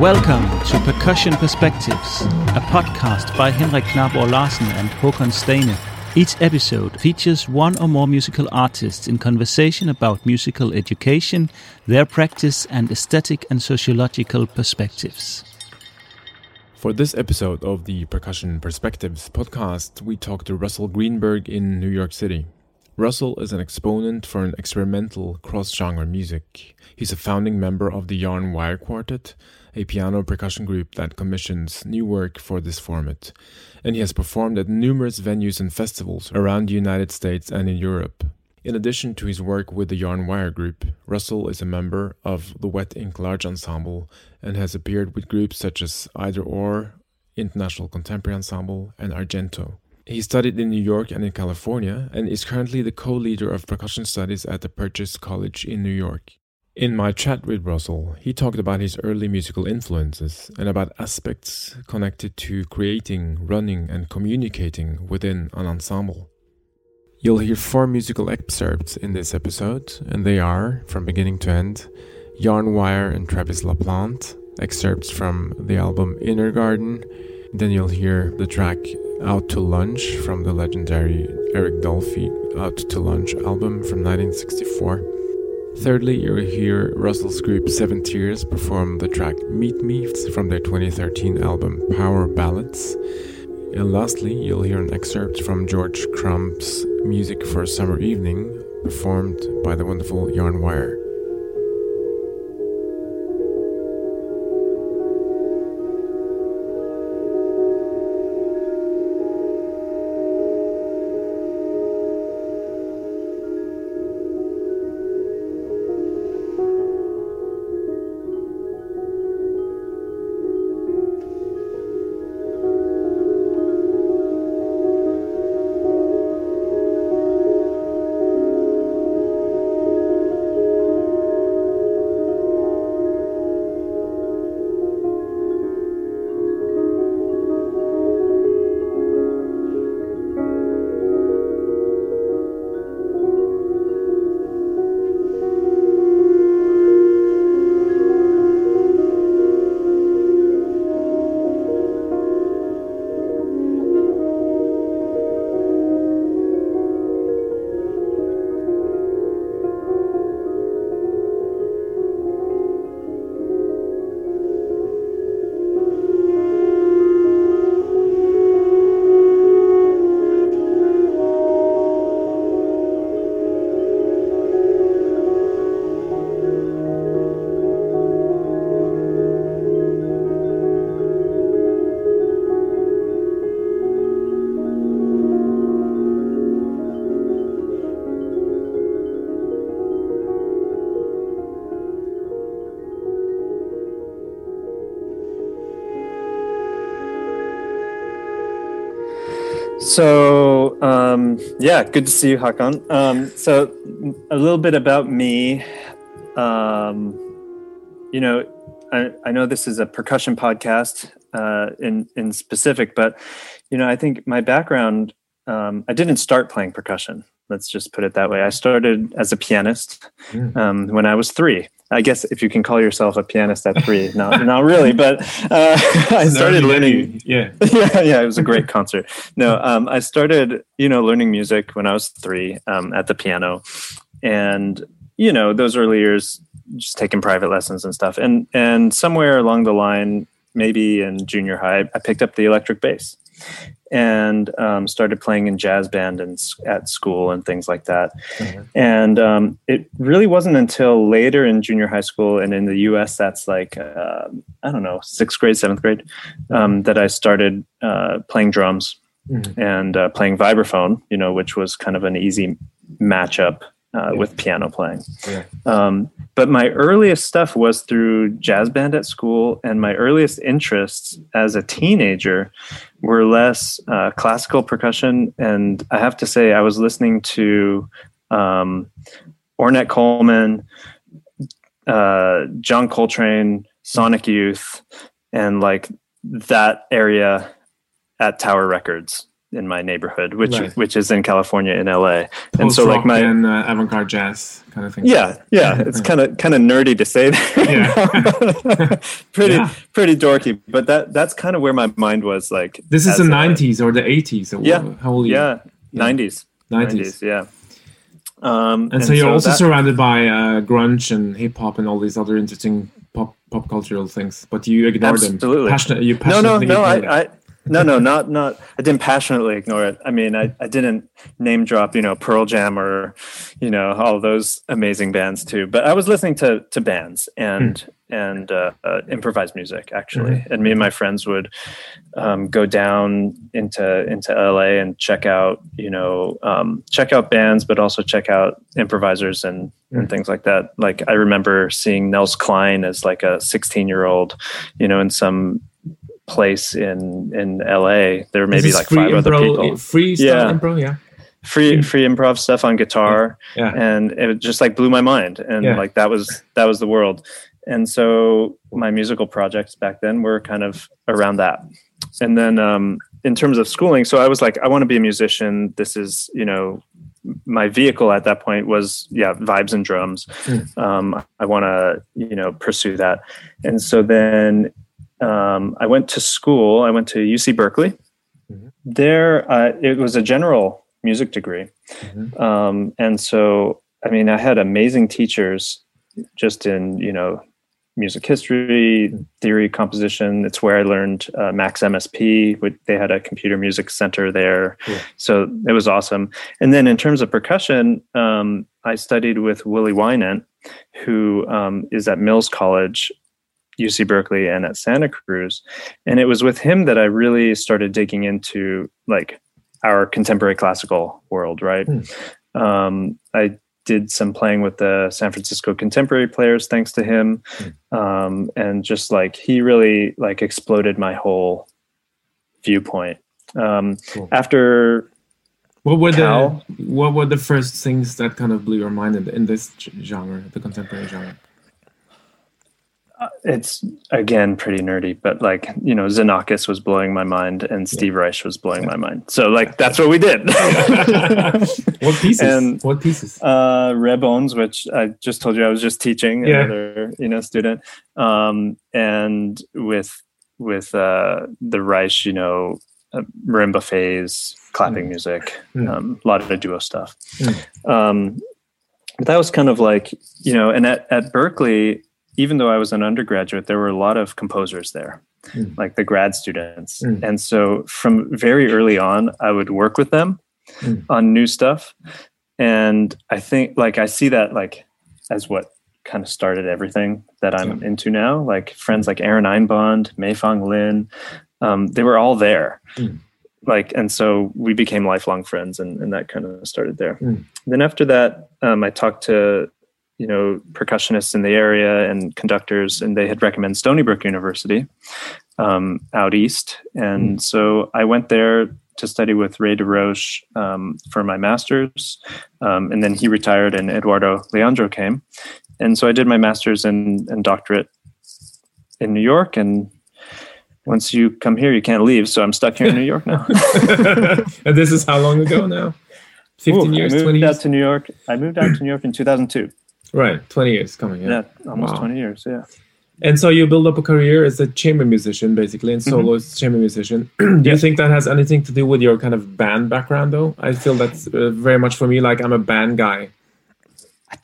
Welcome to Percussion Perspectives, a podcast by Henrik Knabor Larsen and Håkon Steine. Each episode features one or more musical artists in conversation about musical education, their practice, and aesthetic and sociological perspectives. For this episode of the Percussion Perspectives podcast, we talk to Russell Greenberg in New York City. Russell is an exponent for an experimental cross genre music. He's a founding member of the Yarn Wire Quartet, a piano percussion group that commissions new work for this format, and he has performed at numerous venues and festivals around the United States and in Europe. In addition to his work with the Yarn Wire Group, Russell is a member of the Wet Ink Large Ensemble and has appeared with groups such as Either Or, International Contemporary Ensemble, and Argento. He studied in New York and in California and is currently the co leader of percussion studies at the Purchase College in New York. In my chat with Russell, he talked about his early musical influences and about aspects connected to creating, running, and communicating within an ensemble. You'll hear four musical excerpts in this episode, and they are, from beginning to end, Yarn Wire and Travis LaPlante, excerpts from the album Inner Garden. Then you'll hear the track out to Lunch from the legendary Eric Dolphy Out to Lunch album from 1964. Thirdly, you'll hear Russell's group Seaven Teares perform the track Meet Me from their 2013 album Power Ballads. And lastly, you'll hear an excerpt from George Crumb's Music for a Summer Evening, performed by the wonderful Yarn Wire. So, um, yeah, good to see you, Hakan. Um, so, a little bit about me. Um, you know, I, I, know this is a percussion podcast uh, in in specific, but you know, I think my background. Um, I didn't start playing percussion. Let's just put it that way. I started as a pianist hmm. um, when I was three. I guess if you can call yourself a pianist at three, not not really, but uh, I started learning. Yeah, yeah, yeah. It was a great concert. No, um, I started, you know, learning music when I was three um, at the piano, and you know, those early years, just taking private lessons and stuff. And and somewhere along the line, maybe in junior high, I picked up the electric bass, and um, started playing in jazz band and at school and things like that. Mm-hmm. And um, it really wasn't until later in junior high school and in the U.S. that's like uh, I don't know sixth grade, seventh grade um, that I started uh, playing drums mm-hmm. and uh, playing vibraphone. You know, which was kind of an easy matchup uh, yeah. with piano playing. Yeah. Um, but my earliest stuff was through jazz band at school, and my earliest interests as a teenager were less uh, classical percussion. And I have to say, I was listening to um, Ornette Coleman, uh, John Coltrane, Sonic Youth, and like that area at Tower Records in my neighborhood, which Right. which is in California in LA. and so like my and uh, avant-garde jazz kind of thing. yeah yeah it's kind of kind of nerdy to say that pretty Yeah. pretty dorky but that that's kind of where my mind was like This is the a- 90s or the 80s. Or Yeah. How old are you? yeah, Yeah. 90s 90s. yeah um And, so you're also that- surrounded by uh, grunge and hip hop and all these other interesting pop pop cultural things, but you ignore them. Absolutely. Passionate, you passionately no no no. I, I no no not not i didn't passionately ignore it. I mean I, I didn't name drop you know pearl jam or you know all those amazing bands too but i was listening to to bands and Hmm. and uh, uh, improvised music actually. And me and my friends would um, go down into into la and check out you know um, check out bands but also check out improvisers and and things like that. Like i remember seeing Nels Cline as like a 16 year old you know in some place in in LA. There may be like five other people. Free style Yeah. improv, yeah. Free free improv stuff on guitar, Yeah. and it just like blew my mind. And Yeah. like that was that was the world. And so my musical projects back then were kind of around that. And then um, in terms of schooling, so I was like, I want to be a musician. This is you know my vehicle at that point was yeah vibes and drums um, i want to you know pursue that and so then um, i went to school i went to uc berkeley. Mhm. there uh, it was a general music degree. Mhm. um, and so i mean i had amazing teachers just in you know music history theory composition. It's where i learned uh, max msp which they had a computer music center there. Cool. so it was awesome. And then in terms of percussion um, i studied with Willie Winant who um, is at mills college uc berkeley and at santa cruz and it was with him that i really started digging into like our contemporary classical world right um, i did some playing with the San Francisco contemporary players thanks to him. Um, and just like he really like exploded my whole viewpoint. Um, Cool. after What were Cal? the what were the first things that kind of blew your mind in, in this genre, the contemporary genre? It's again pretty nerdy, but like, you know, Xenakis was blowing my mind and Steve Reich was blowing my mind. So like, that's what we did. What pieces? And- what pieces? uh Rebonds, which I just told you I was just teaching Yeah. another you know student, um, and with with uh, the Reich, you know, uh, marimba phase, clapping music, Mm. um, a lot of the duo stuff. Mm. Um, but that was kind of like you know, and at at Berkeley, even though I was an undergraduate, there were a lot of composers there. Mm. Like the grad students. Mm. And so from very early on, I would work with them Mm. on new stuff and i think like i see that like as what kind of started everything that i'm into now like friends like aaron einbond meifang lin um, they were all there Mm. like and so we became lifelong friends and, and that kind of started there Mm. then after that um, i talked to you know percussionists in the area and conductors and they had recommended stony brook university um, out east. And so i went there to study with Ray DesRoches um, for my master's um, and then he retired and eduardo leandro came. And so i did my master's and, and doctorate in new york. And once you come here you can't leave. So i'm stuck here in new york now. And this is how long ago now? Fifteen Ooh, years, I moved twenty out years. to new york. I moved out to new york in 2002 Right, twenty years coming. yeah, Yeah. almost Wow. 20 years yeah And so you build up a career as a chamber musician, basically, and solo as chamber musician. do you think that has anything to do with your kind of band background, though? I feel that's uh, very much for me like I'm a band guy.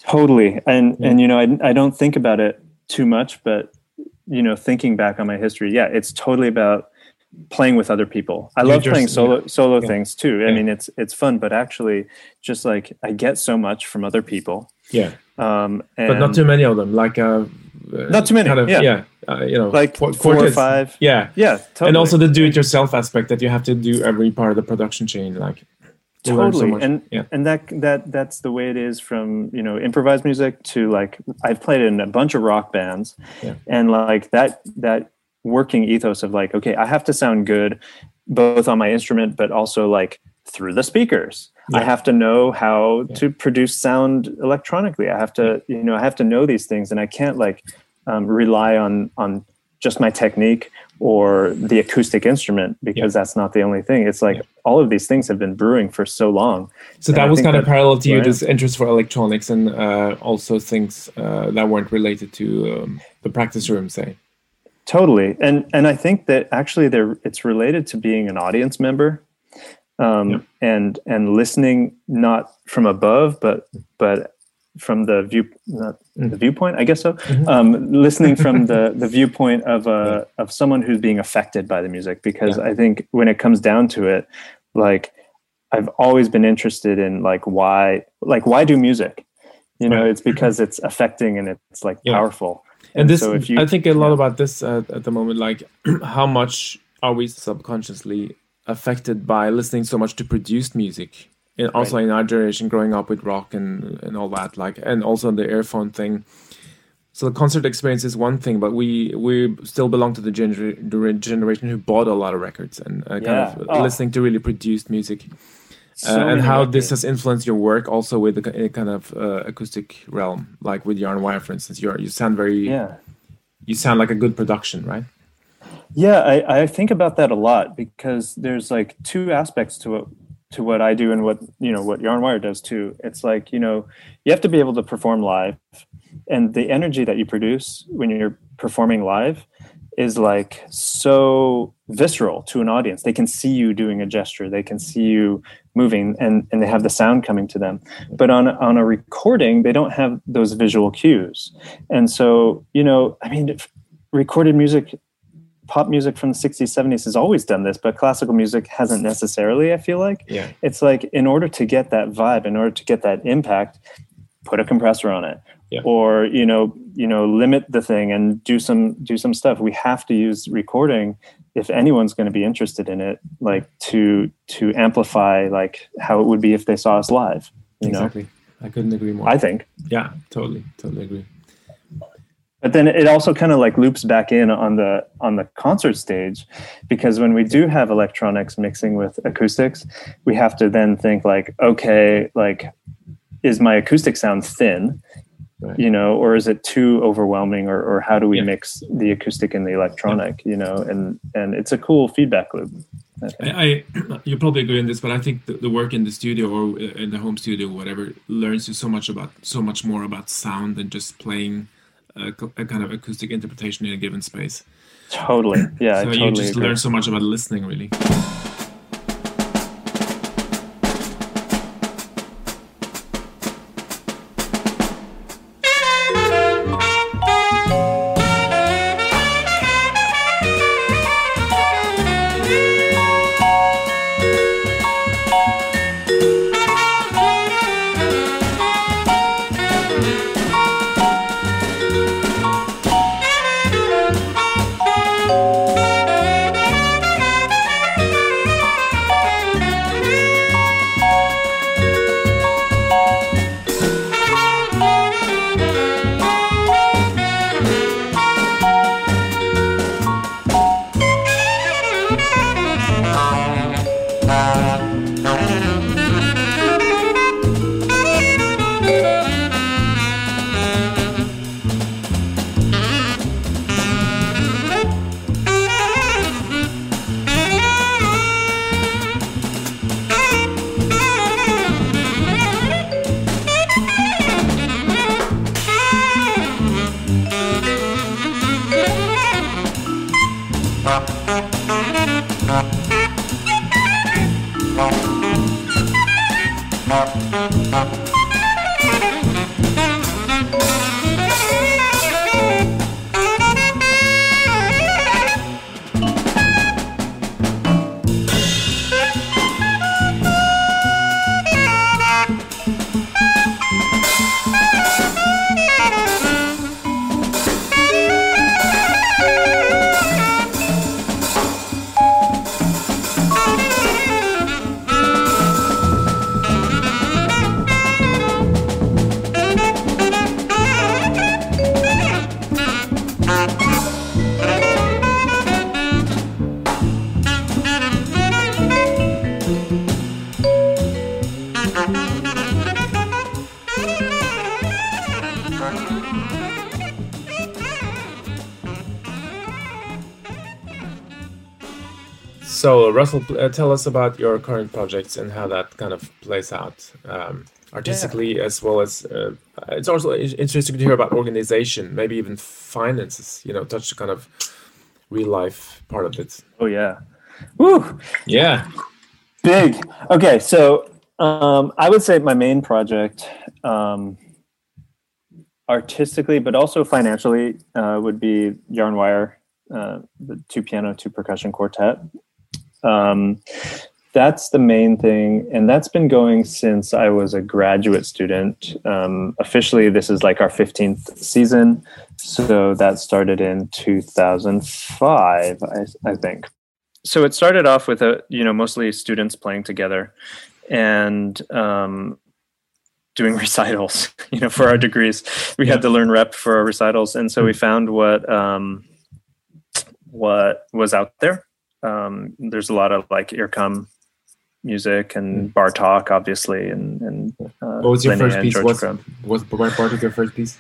totally and Yeah. and you know I, I don't think about it too much but you know thinking back on my history yeah it's totally about playing with other people i love just- playing solo solo Yeah. things too i mean it's it's fun but actually just like i get so much from other people Yeah, um and but not too many of them. Like uh, uh, Not too many, Kind of, yeah. yeah. Uh, you know, like qu- four or five Yeah, yeah totally. and also the do-it-yourself aspect that you have to do every part of the production chain. Like learn so totally and yeah, and that that that's the way it is from you know improvised music to like i've played in a bunch of rock bands Yeah. and like that that working ethos of like okay i have to sound good both on my instrument but also like through the speakers i have to know how Yeah. to produce sound electronically i have to you know i have to know these things and i can't like um, rely on on just my technique or the acoustic instrument because yeah. that's not the only thing. It's like yeah. all of these things have been brewing for so long. So that was kind of parallel to you, this interest for electronics and uh, also things uh, that weren't related to um, the practice room, say. Totally, and and I think that actually there it's related to being an audience member, um, yeah. and and listening not from above, but but from the view not mm. the viewpoint i guess so mm-hmm. um, listening from the the viewpoint of a yeah. of someone who's being affected by the music because yeah. i think when it comes down to it like i've always been interested in like why like why do music you know right. it's because it's affecting and it's like yeah. powerful and, and this so you, i think a lot about this uh, at the moment like how much are we subconsciously affected by listening so much to produced music And also right. in our generation growing up with rock and and all that like and also the earphone thing so the concert experience is one thing but we we still belong to the, gener- the generation who bought a lot of records and uh, yeah. kind of oh. listening to really produced music so uh, and how records. this has influenced your work also with the kind of uh, acoustic realm like with yarn wire for instance you you sound very yeah you sound like a good production right yeah I, I think about that a lot because there's like two aspects to it to what I do and what you know what Yarnwire does too. It's like you know you have to be able to perform live, and the energy that you produce when you're performing live is like so visceral to an audience. They can see you doing a gesture, they can see you moving, and and they have the sound coming to them. But on on a recording, they don't have those visual cues, and so you know, I mean, recorded music pop music from the 60s 70s has always done this but classical music hasn't necessarily i feel like. Yeah. It's like in order to get that vibe in order to get that impact put a compressor on it. Yeah. or you know you know limit the thing and do some do some stuff. We have to use recording if anyone's going to be interested in it like to to amplify like how it would be if they saw us live you exactly. Know? i couldn't agree more. I think. Yeah totally totally agree but then it also kind of like loops back in on the on the concert stage because when we do have electronics mixing with acoustics we have to then think like okay like is my acoustic sound thin right. you know or is it too overwhelming or, or how do we yeah. mix the acoustic and the electronic yeah. you know and and it's a cool feedback loop I, I, you probably agree on this, but I think the, the, work in the studio or uh, in the home studio, or whatever, learns you so much about so much more about sound than just playing a, a kind of acoustic interpretation in a given space. Totally. Yeah. so totally you just agree. learn so much about listening, really. Russell, uh, tell us about your current projects and how that kind of plays out um, artistically, yeah. as well as uh, it's also interesting to hear about organization, maybe even finances. You know, touch the kind of real life part of it. Oh yeah, woo, yeah, big. Okay, so um, I would say my main project, um, artistically, but also financially, uh, would be Yarn Wire, uh, the two piano, two percussion quartet. Um, that's the main thing, and that's been going since I was a graduate student. Um, officially, this is like our 15th season, so that started in 2005, I, I think. So it started off with a you know mostly students playing together, and um, doing recitals. You know, for our degrees, we had to learn rep for our recitals, and so we found what um, what was out there um, there's a lot of like IRCAM music and hmm. Bartok, obviously, and and uh, what was your first piece? Was, was Bartok your first piece?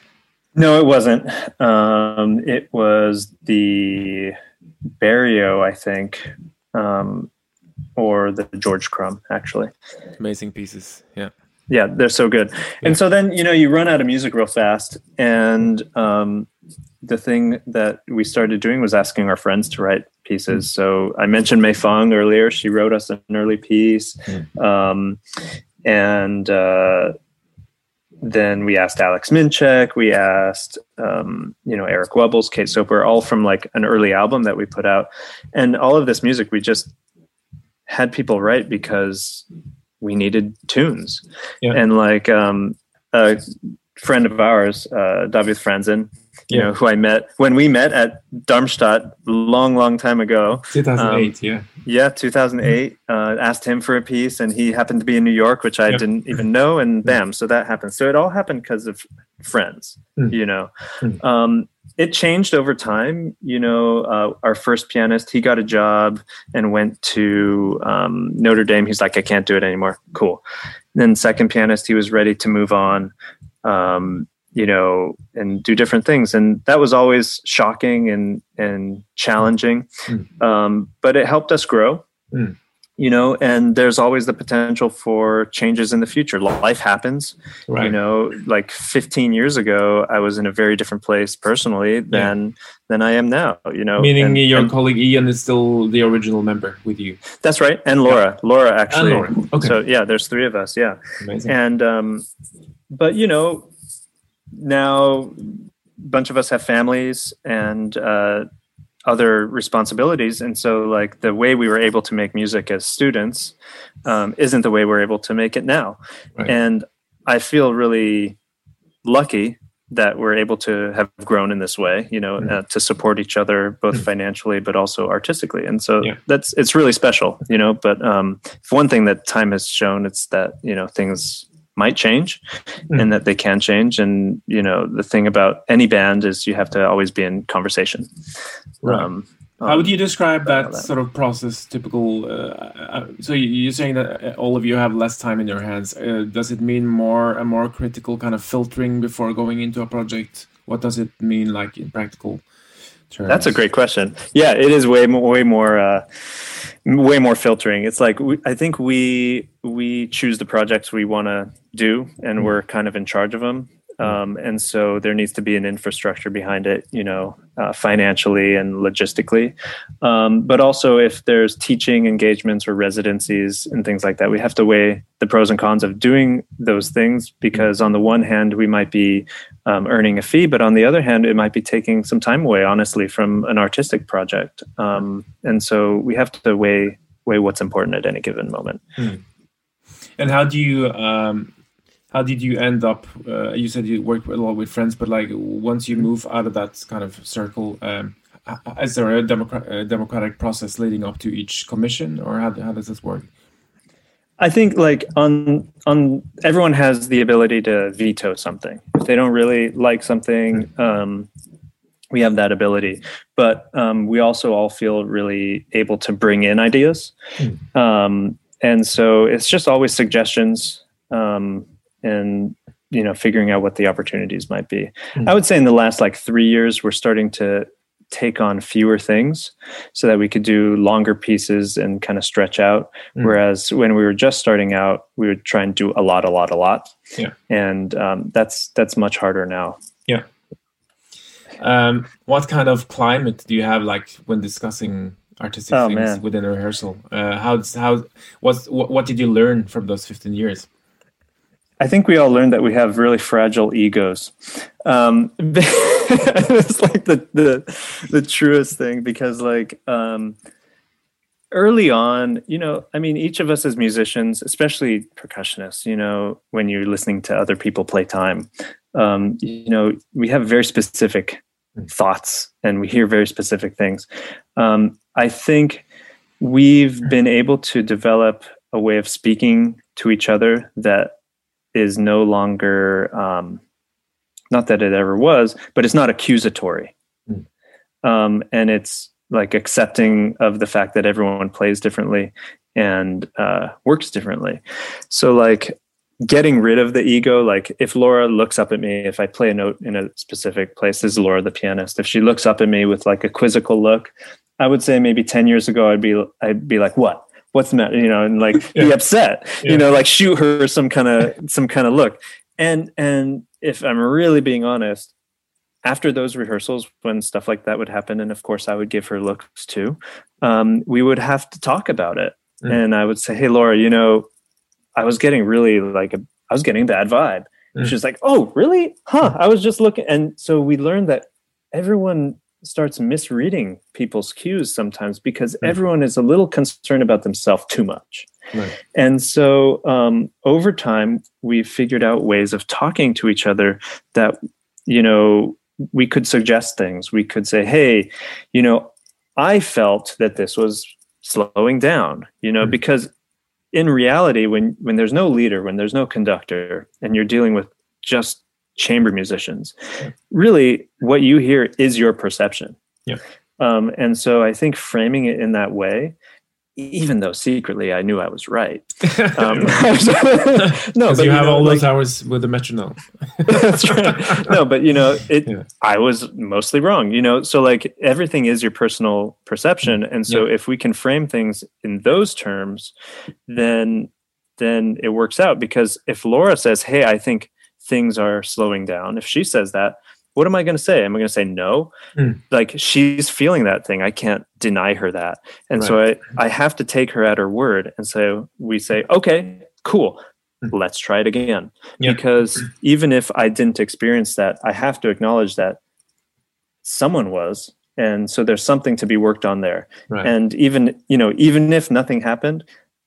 No, it wasn't. Um, it was the Berio, I think, um, or the George Crumb, actually. Amazing pieces, yeah. Yeah, they're so good. Yeah. And so then you know you run out of music real fast, and um, the thing that we started doing was asking our friends to write pieces. Mm. So I mentioned Mei Fang earlier. She wrote us an early piece. Mm. Um, and uh, then we asked Alex Mincek, we asked, um, you know, Eric Wubbels, Kate Soper, all from like an early album that we put out. And all of this music we just had people write because we needed tunes. Yeah. And like um, a friend of ours, uh, David Franzen, you yeah. know, who I met when we met at Darmstadt long, long time ago. 2008, um, yeah. Yeah, 2008. Uh, asked him for a piece, and he happened to be in New York, which I yeah. didn't even know, and bam, so that happened. So it all happened because of friends, mm. you know. Mm. Um, it changed over time. You know, uh, our first pianist, he got a job and went to um, Notre Dame. He's like, I can't do it anymore. Cool. And then second pianist, he was ready to move on. Um, you know, and do different things. And that was always shocking and and challenging, mm. um, but it helped us grow. Mm. You know, and there's always the potential for changes in the future. Life happens. Right. You know, like 15 years ago, I was in a very different place personally than yeah. than I am now. You know, meaning and, your and, colleague Ian is still the original member with you. That's right, and Laura, yeah. Laura actually. And Laura. Okay. So yeah, there's three of us. Yeah, Amazing. and um, but you know, now a bunch of us have families and uh, other responsibilities and so like the way we were able to make music as students um, isn't the way we're able to make it now right. and i feel really lucky that we're able to have grown in this way you know mm-hmm. uh, to support each other both mm-hmm. financially but also artistically and so yeah. that's it's really special you know but um, one thing that time has shown it's that you know things might change mm. and that they can change. And you know the thing about any band is you have to always be in conversation. Right. Um, how would you describe that, that, sort of process typical uh, uh, so you're saying that uh, all of you have less time in your hands. Uh, does it mean more a more critical kind of filtering before going into a project? What does it mean like in practical terms that's a great question yeah it is way more way more uh, way more filtering. It's like we, I think we we choose the projects we want to do, and we're kind of in charge of them. Um, and so there needs to be an infrastructure behind it, you know, uh, financially and logistically. Um, but also, if there's teaching engagements or residencies and things like that, we have to weigh the pros and cons of doing those things because, on the one hand, we might be um, earning a fee, but on the other hand, it might be taking some time away, honestly, from an artistic project. Um, and so we have to weigh weigh what's important at any given moment. Hmm. And how do you um, how did you end up? Uh, you said you work a lot with friends, but like once you move out of that kind of circle, um, is there a, democrat, a democratic process leading up to each commission, or how how does this work? I think like on on everyone has the ability to veto something if they don't really like something. Um, we have that ability, but um, we also all feel really able to bring in ideas, mm. um, and so it's just always suggestions. Um, and you know figuring out what the opportunities might be mm-hmm. i would say in the last like three years we're starting to take on fewer things so that we could do longer pieces and kind of stretch out. Mm. Whereas when we were just starting out, we would try and do a lot, a lot, a lot. Yeah. And um, that's that's much harder now. Yeah. Um, what kind of climate do you have like when discussing artistic oh, things man. within a rehearsal? Uh, how how what what did you learn from those fifteen years? I think we all learned that we have really fragile egos. Um, it's like the, the the truest thing because like um, early on, you know, I mean, each of us as musicians, especially percussionists, you know, when you're listening to other people play time, um, you know, we have very specific thoughts and we hear very specific things. Um, I think we've been able to develop a way of speaking to each other that is no longer um, not that it ever was, but it's not accusatory, mm. um, and it's like accepting of the fact that everyone plays differently and uh, works differently. So like getting rid of the ego like if laura looks up at me if i play a note in a specific place this is laura the pianist if she looks up at me with like a quizzical look i would say maybe 10 years ago i'd be i'd be like what what's the matter you know and like yeah. be upset yeah. you know like shoot her some kind of some kind of look and and if i'm really being honest after those rehearsals when stuff like that would happen and of course i would give her looks too um, we would have to talk about it mm. and i would say hey laura you know i was getting really like a, i was getting a bad vibe mm. she's like oh really huh i was just looking and so we learned that everyone starts misreading people's cues sometimes because mm. everyone is a little concerned about themselves too much. Right. And so um, over time, we figured out ways of talking to each other that, you know, we could suggest things. We could say, hey, you know, I felt that this was slowing down, you know, mm. because in reality, when when there's no leader, when there's no conductor, and you're dealing with just chamber musicians. Yeah. Really, what you hear is your perception. Yeah. Um, and so I think framing it in that way, even though secretly I knew I was right. Um, no, but you, you have know, all like, those hours with the metronome. that's right. No, but you know, it. Yeah. I was mostly wrong. You know, so like everything is your personal perception, and so yeah. if we can frame things in those terms, then then it works out. Because if Laura says, "Hey, I think things are slowing down. If she says that, what am I going to say? Am I going to say no? Mm. Like she's feeling that thing. I can't deny her that. And right. so I, I have to take her at her word. And so we say, okay, cool. Mm. Let's try it again. Yeah. Because even if I didn't experience that, I have to acknowledge that someone was. And so there's something to be worked on there. Right. And even, you know, even if nothing happened,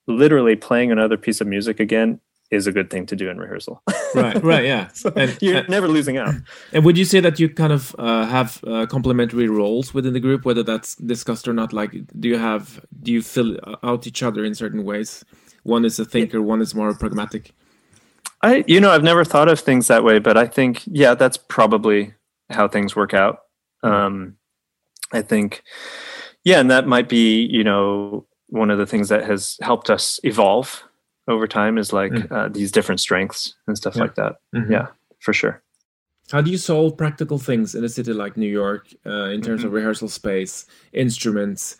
literally playing another piece of music again is a good thing to do in rehearsal. right, right, yeah. so and, you're and, never losing out. And would you say that you kind of uh, have uh, complementary roles within the group, whether that's discussed or not? Like, do you have do you fill out each other in certain ways? One is a thinker, one is more pragmatic. I, you know, I've never thought of things that way, but I think, yeah, that's probably how things work out. Mm-hmm. Um, I think, yeah, and that might be, you know, one of the things that has helped us evolve over time is like mm. uh, these different strengths and stuff yeah. like that. Mm-hmm. Yeah, for sure. How do you solve practical things in a city like New York uh, in terms mm-hmm. of rehearsal space, instruments,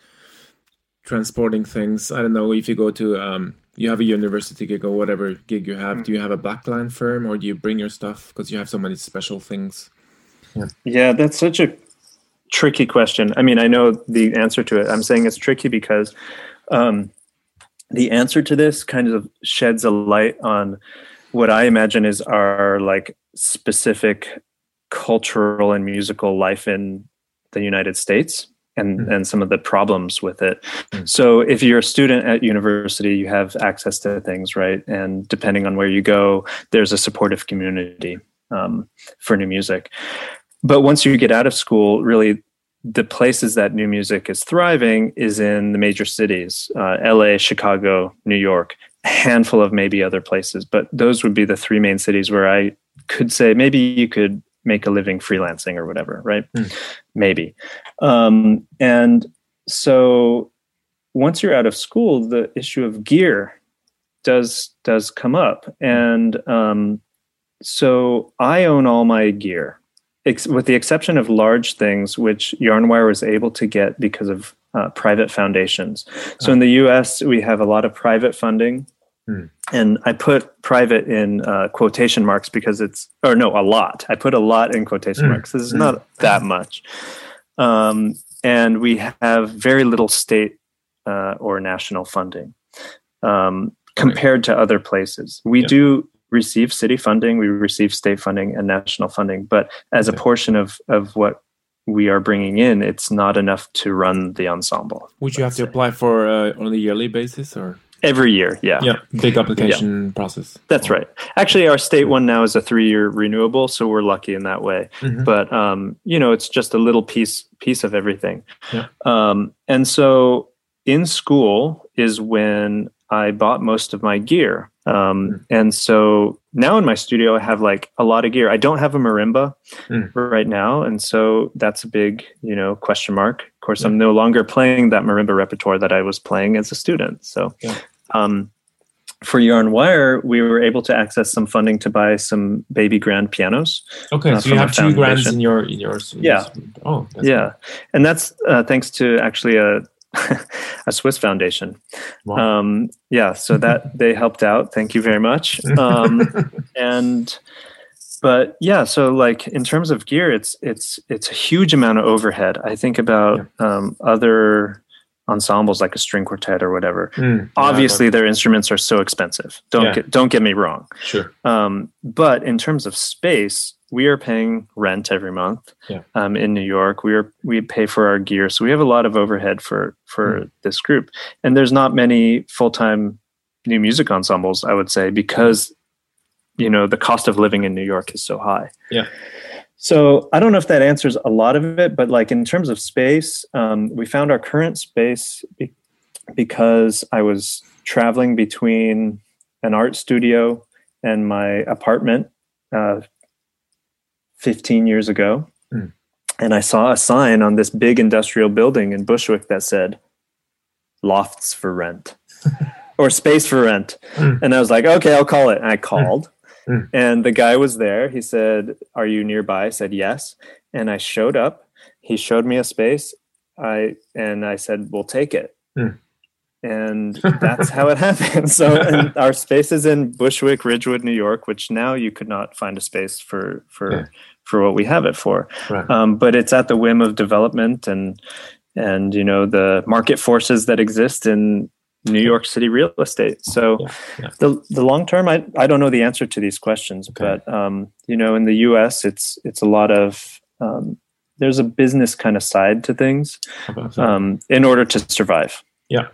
transporting things? I don't know if you go to um, you have a university gig or whatever gig you have. Mm-hmm. Do you have a backline firm or do you bring your stuff because you have so many special things? Yeah. yeah, that's such a tricky question. I mean, I know the answer to it. I'm saying it's tricky because um, the answer to this kind of sheds a light on what I imagine is our like specific cultural and musical life in the United States and mm-hmm. and some of the problems with it. Mm-hmm. So if you're a student at university, you have access to things, right? And depending on where you go, there's a supportive community um, for new music. But once you get out of school, really the places that new music is thriving is in the major cities uh, la chicago new york a handful of maybe other places. But those would be the three main cities where i could say maybe you could make a living freelancing or whatever right? Mm. maybe. Um, and so once you're out of school the issue of gear does does come up. And um, so i own all my gear ex- with the exception of large things, which Yarnwire was able to get because of uh, private foundations. So in the U.S., we have a lot of private funding, Hmm. and I put private in uh, quotation marks because it's or no, a lot. I put a lot in quotation Hmm. marks. This is not that much, um, and we have very little state uh, or national funding um, compared to other places. We Yeah. do receive city funding, we receive state funding and national funding, but as a portion of of what we are bringing in, it's not enough to run the ensemble Would you have to apply for uh, on a yearly basis or? every year. Yeah, Yeah, big application process. that's right. Actually, our state one now is a three year renewable, so we're lucky in that way. Mhm. But um, you know, it's just a little piece piece of everything. Yeah. Um, and so in school is when I bought most of my gear. Um, and so now in my studio, I have like a lot of gear. I don't have a marimba Mm. right now, and so that's a big, you know, question mark. Of course, I'm no longer playing that marimba repertoire that I was playing as a student. So, Yeah. um, for Yarn Wire, we were able to access some funding to buy some baby grand pianos. Okay, uh, so you have two foundation. in your in yours. Yeah. Oh, that's yeah, and that's uh, thanks to actually a a Swiss foundation. Wow. Um, yeah, so that they helped out. Thank you very much. Um, and but yeah, so like in terms of gear, it's it's it's a huge amount of overhead. I think about um, other ensembles like a string quartet or whatever. Mm, yeah, Obviously, their instruments are so expensive. Don't Yeah. get don't get me wrong. sure. Um, but in terms of space, we are paying rent every month. Yeah. Um, in New York, we are we pay for our gear, so we have a lot of overhead for for Mm. this group. And there's not many full time new music ensembles, I would say, because you know the cost of living in New York is so high. Yeah. So I don't know if that answers a lot of it, but like in terms of space, um, we found our current space be- because I was traveling between an art studio and my apartment uh, 15 years ago. Mm. And I saw a sign on this big industrial building in Bushwick that said lofts for rent or space for rent. Mm. And I was like, okay, I'll call it. And I called. Mm. And the guy was there. He said, Are you nearby? I said, Yes. And I showed up. He showed me a space. I and I said, We'll take it. Mm. And that's how it happened. So and our space is in Bushwick, Ridgewood, New York, which now you could not find a space for for Yeah. For what we have it for. Right. Um, but it's at the whim of development and and you know the market forces that exist in New York City real estate. So Yeah, yeah. the the long term, I I don't know the answer to these questions, Okay. but um, you know, in the U.S., it's it's a lot of um, there's a business kind of side to things um, in order to survive. Yeah.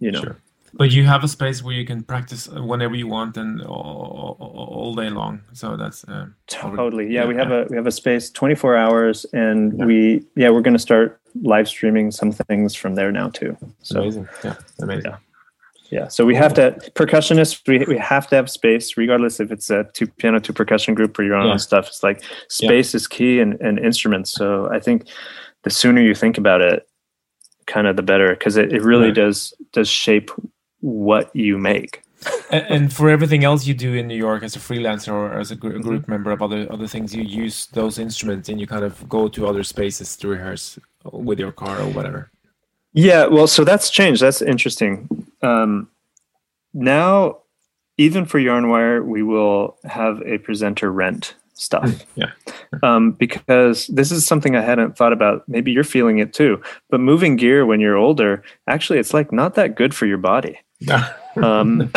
you know, Sure. But you have a space where you can practice whenever you want and all, all, all day long. So that's uh, totally. Yeah, Yeah, we have a we have a space 24 hours, and Yeah. we yeah we're going to start live streaming some things from there now too. So amazing. Yeah, amazing. Yeah. Yeah, so we have to percussionists. We we have to have space, regardless if it's a two piano, two percussion group, or your own Yeah. stuff. It's like space is key, and, and instruments. So I think the sooner you think about it, kind of the better, because it, it really does does shape what you make. and, and for everything else you do in New York as a freelancer or as a gr- group Mm-hmm. member of other other things, you use those instruments and you kind of go to other spaces to rehearse with your car or whatever. Yeah, well, so that's changed. That's interesting. Um, now, even for Yarnwire, we will have a presenter rent stuff. Yeah. Um, because this is something I hadn't thought about. Maybe you're feeling it too. But moving gear when you're older, actually, it's like not that good for your body. Um,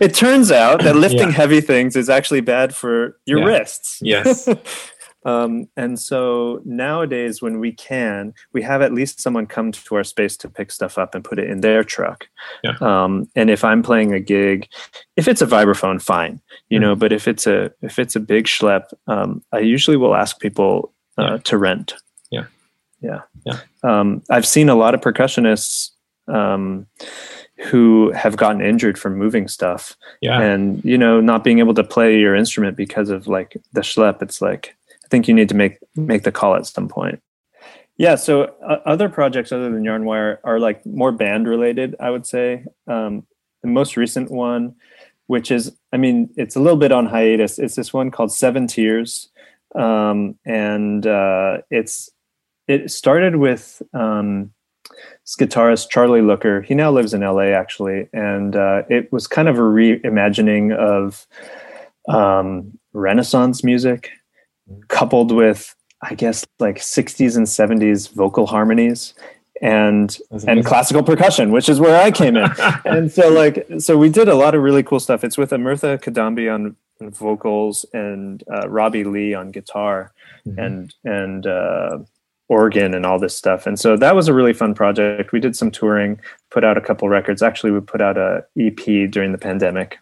it turns out that lifting Yeah. heavy things is actually bad for your Yeah. wrists. yes. Um, and so nowadays, when we can, we have at least someone come to our space to pick stuff up and put it in their truck. Yeah. Um, and if I'm playing a gig, if it's a vibraphone, fine, you know. But if it's a if it's a big schlep, um, I usually will ask people uh, to rent. Yeah. Yeah. Yeah. Um, I've seen a lot of percussionists um, who have gotten injured from moving stuff. Yeah. and you know not being able to play your instrument because of like the schlep it's like i think you need to make make the call at some point. Yeah so uh, other projects other than yarnwire are like more band related i would say. Um, the most recent one which is i mean it's a little bit on hiatus it's this one called Seaven Teares. Um, and uh, it's it started with um, this guitarist Charlie Looker. He now lives in LA actually, and uh, it was kind of a reimagining of um, Renaissance music, coupled with I guess like 60s and 70s vocal harmonies and and classical percussion, which is where I came in. and so like so we did a lot of really cool stuff. It's with Amirtha Kidambi on vocals and uh, Robbie Lee on guitar mm-hmm. and and uh, organ and all this stuff. And so that was a really fun project. We did some touring, put out a couple records. Actually, we put out a EP during the pandemic.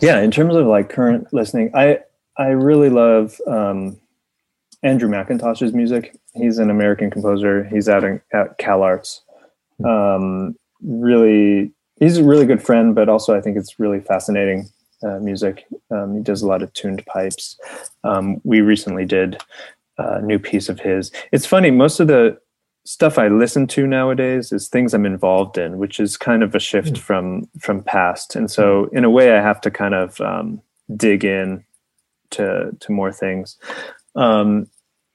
Yeah in terms of like current listening i i really love um andrew mcintosh's music. He's an american composer. He's out in, at cal arts. Um really he's a really good friend but also i think it's really fascinating uh, music. Um, he does a lot of tuned pipes. Um, we recently did a new piece of his. It's funny most of the stuff I listen to nowadays is things I'm involved in, which is kind of a shift mm. from from past. And so, hmm. in a way, I have to kind of um, dig in to to more things. Um,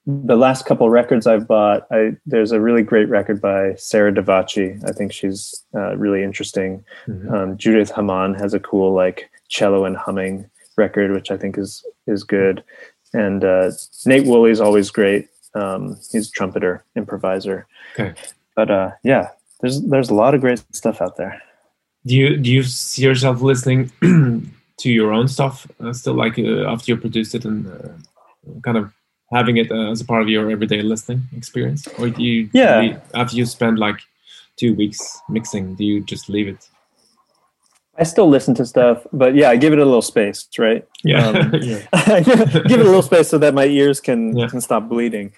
the last couple records I've bought, I there's a really great record by Sarah Davachi. I think she's uh, really interesting. Mm-hmm. Um, Judith Hamann has a cool like cello and humming record, which I think is is good. And uh, Nate Wooley's always great. Um, he's a trumpeter, improviser. Okay. But uh, yeah, there's there's a lot of great stuff out there. Do you do you see yourself listening to your own stuff uh, still, like uh, after you produced it and uh, kind of having it uh, as a part of your everyday listening experience, or do you? Yeah. after you spend like two weeks mixing, do you just leave it? I still listen to stuff, but yeah, I give it a little space, right? Yeah, um, give it a little space so that my ears can yeah. can stop bleeding.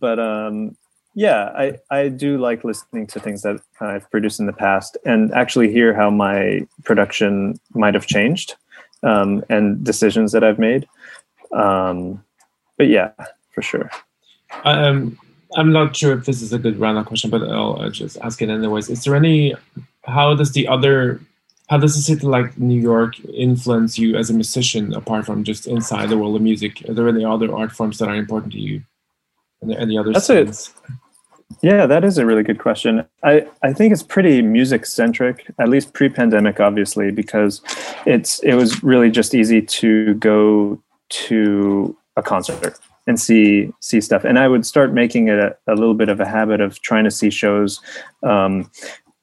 But um, yeah, I I do like listening to things that I've produced in the past and actually hear how my production might have changed. um, and decisions that I've made. Um, but yeah, for sure. Um, I'm not sure if this is a good roundup question, but I'll just ask it anyways. Is there any? How does the other? How does a city like New York influence you as a musician, apart from just inside the world of music? Are there any other art forms that are important to you? And any other? That's it. Yeah, that is a really good question. I, I think it's pretty music centric, at least pre pandemic, obviously, because it's it was really just easy to go to a concert and see see stuff. And I would start making it a, a little bit of a habit of trying to see shows um,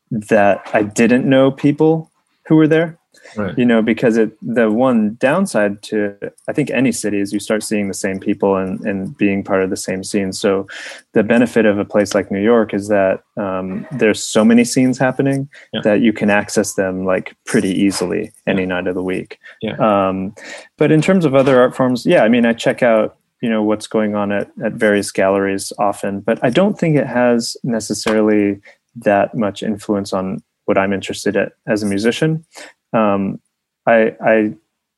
that I didn't know people who were there. Right. You know, because it the one downside to I think any city is you start seeing the same people and and being part of the same scene. So the benefit of a place like New York is that um, there's so many scenes happening Yeah. that you can access them like pretty easily any night of the week. Yeah. Um, but in terms of other art forms, yeah, I mean, I check out you know what's going on at at various galleries often, but I don't think it has necessarily that much influence on what I'm interested in as a musician. Um, I I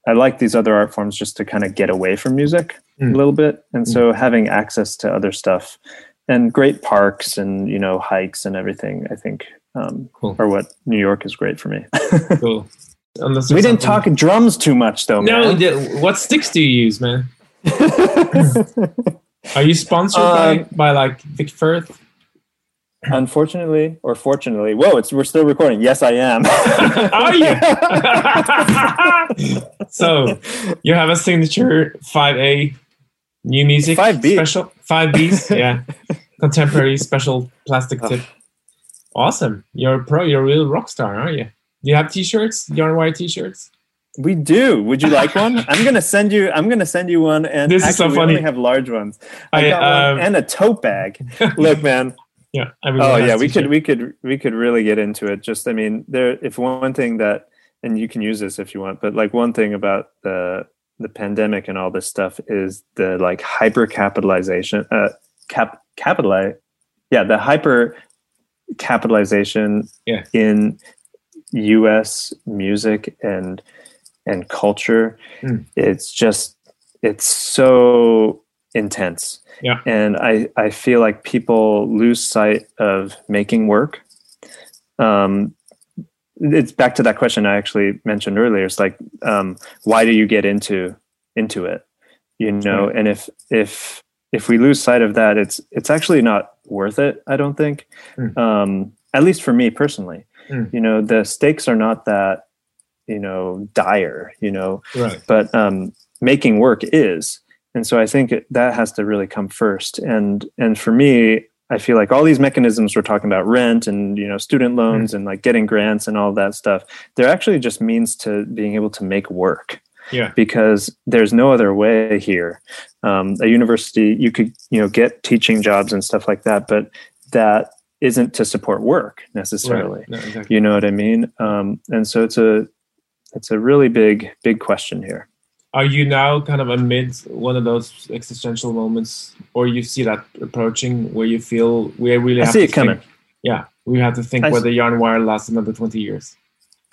I like these other art forms just to kind of get away from music Mm. a little bit, and so having access to other stuff and great parks and you know hikes and everything, I think um, Cool. are what New York is great for me. Cool. We didn't something- talk drums too much though, No, man. what sticks do you use, man? Are you sponsored by Um, by like Vic Firth? Unfortunately, or fortunately, whoa, it's we're still recording. Yes, I am. Are you? so you have a signature five A new music 5B. special five Bs, yeah, contemporary special plastic tip. Awesome, you're a pro. You're a real rock star, aren't you? Do you have T-shirts? Yarn/Wire T-shirts? We do. Would you like one? I'm gonna send you. I'm gonna send you one. And This is so actually, we only have large ones. I, I, got um, one and a tote bag. Look, man. Yeah. Oh yeah, we could we could we could really get into it. Just I mean, there. If one thing that, and you can use this if you want, but like one thing about the the pandemic and all this stuff is the like hyper capitalization. Uh, cap capitalize. Yeah, the hyper capitalization Yeah. in U.S. music and and culture. Mm. It's just it's so intense. Yeah. And I, I feel like people lose sight of making work. Um, it's back to that question I actually mentioned earlier. It's like, um, why do you get into into it? You know, and if if if we lose sight of that, it's it's actually not worth it. I don't think. Mm. Um, at least for me personally, Mm. you know, the stakes are not that you know dire. You know, right. but um, making work is and so i think it, that has to really come first. And and for me i feel like all these mechanisms we're talking about rent and you know student loans and like getting grants and all that stuff they're actually just means to being able to make work. Yeah. because there's no other way here. Um, a university you could you know get teaching jobs and stuff like that but that isn't to support work necessarily. Right. No, exactly. you know what i mean? Um, and so it's a it's a really big big question here Are you now kind of amid one of those existential moments, or you see that approaching, where you feel we really I have see to it coming. Think, yeah, we have to think I whether Yarn/Wire lasts another twenty years.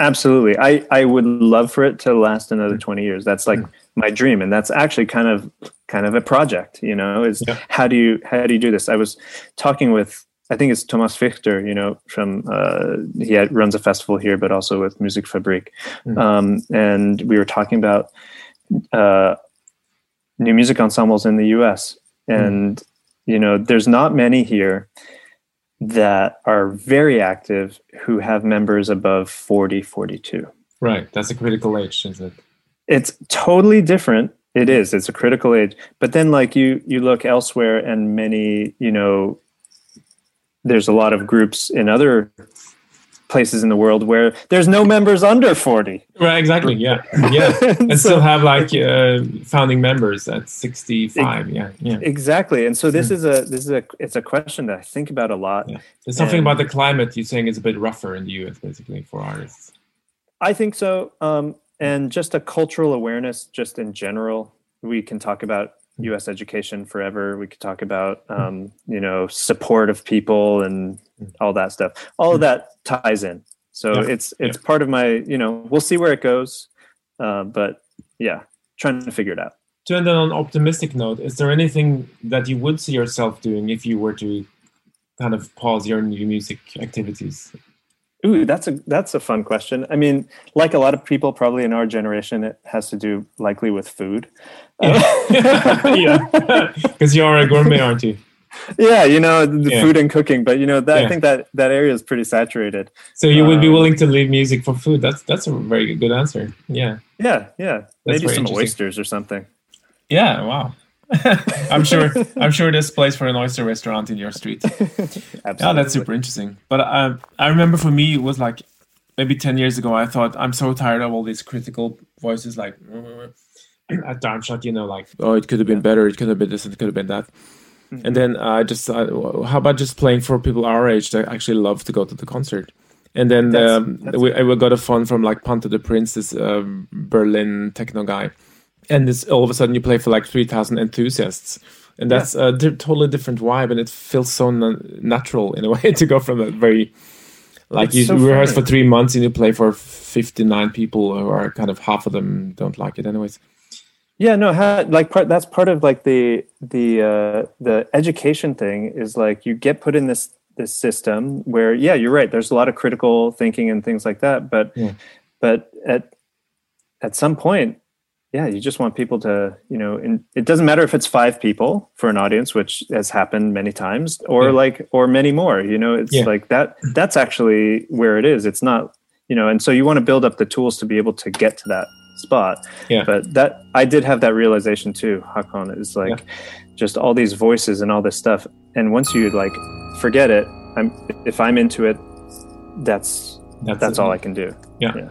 Absolutely. I, I would love for it to last another 20 years. That's like my dream. And that's actually kind of kind of a project, you know, is Yeah. how do you how do you do this? I was talking with I think it's Thomas Fichter, you know, from uh, he had, runs a festival here, but also with Musikfabrik. Mm. Um, and we were talking about uh, new music ensembles in the US. And, you know, there's not many here that are very active who have members above 40, 42 Right, that's a critical age, isn't it? it's totally different. It is. It's a critical age. But then like you you look elsewhere and many you know there's a lot of groups in other places in the world where there's no members under 40 Right, exactly. Yeah, yeah, and So- still have like uh, founding members at sixty-five. Yeah, yeah. exactly and so this is a this is a it's a question that i think about a lot Yeah. There's something And- about the climate you're saying is a bit rougher in the U.S. basically for artists. I think so. Um, and just a cultural awareness, just in general. We can talk about U.S. education forever. We could talk about, um, you know, support of people and all that stuff. All of that ties in. So Yeah. it's it's part of my, you know, we'll see where it goes. uh, but yeah trying to figure it out to end on an optimistic note is there anything that you would see yourself doing if you were to kind of pause your new music activities Ooh, that's a that's a fun question. I mean, like a lot of people, probably in our generation, it has to do likely with food. yeah, because you are a gourmet, aren't you? Yeah, you know, the yeah. food and cooking, but you know, that, yeah. I think that that area is pretty saturated. So you would be um, willing to leave music for food? That's that's a very good answer. Yeah. Yeah, yeah. That's Maybe some oysters or something. Yeah. Wow. I'm sure. I'm sure there's a place for an oyster restaurant in your street. yeah, that's super interesting. But uh, I remember for me, it was like maybe ten years ago. I thought I'm so tired of all these critical voices, like at Darmstadt. You know, like oh, it could have been better. It could have been this. It could have been that. Mm-hmm. And then I uh, just uh, how about just playing for people our age that actually love to go to the concert. And then that's, um, that's we, we got a fun from like Pantha du Prince, this uh, Berlin techno guy and this all of a sudden you play for like 3000 enthusiasts and that's yeah. a di- totally different vibe and it feels so natural in a way to go from a very like it's you so rehearse funny. for three months and you play for 59 people who are kind of half of them don't like it anyways yeah no ha- like part that's part of like the the uh the education thing is like you get put in this this system where yeah you're right there's a lot of critical thinking and things like that but yeah. but at at some point yeah you just want people to you know and it doesn't matter if it's five people for an audience which has happened many times or yeah. like or many more you know it's yeah. like that that's actually where it is. It's not you know and so you want to build up the tools to be able to get to that spot. Yeah. But that i did have that realization too hakon is like yeah. just all these voices and all this stuff and once you like forget it i'm if i'm into it that's that's, that's all i can do. Yeah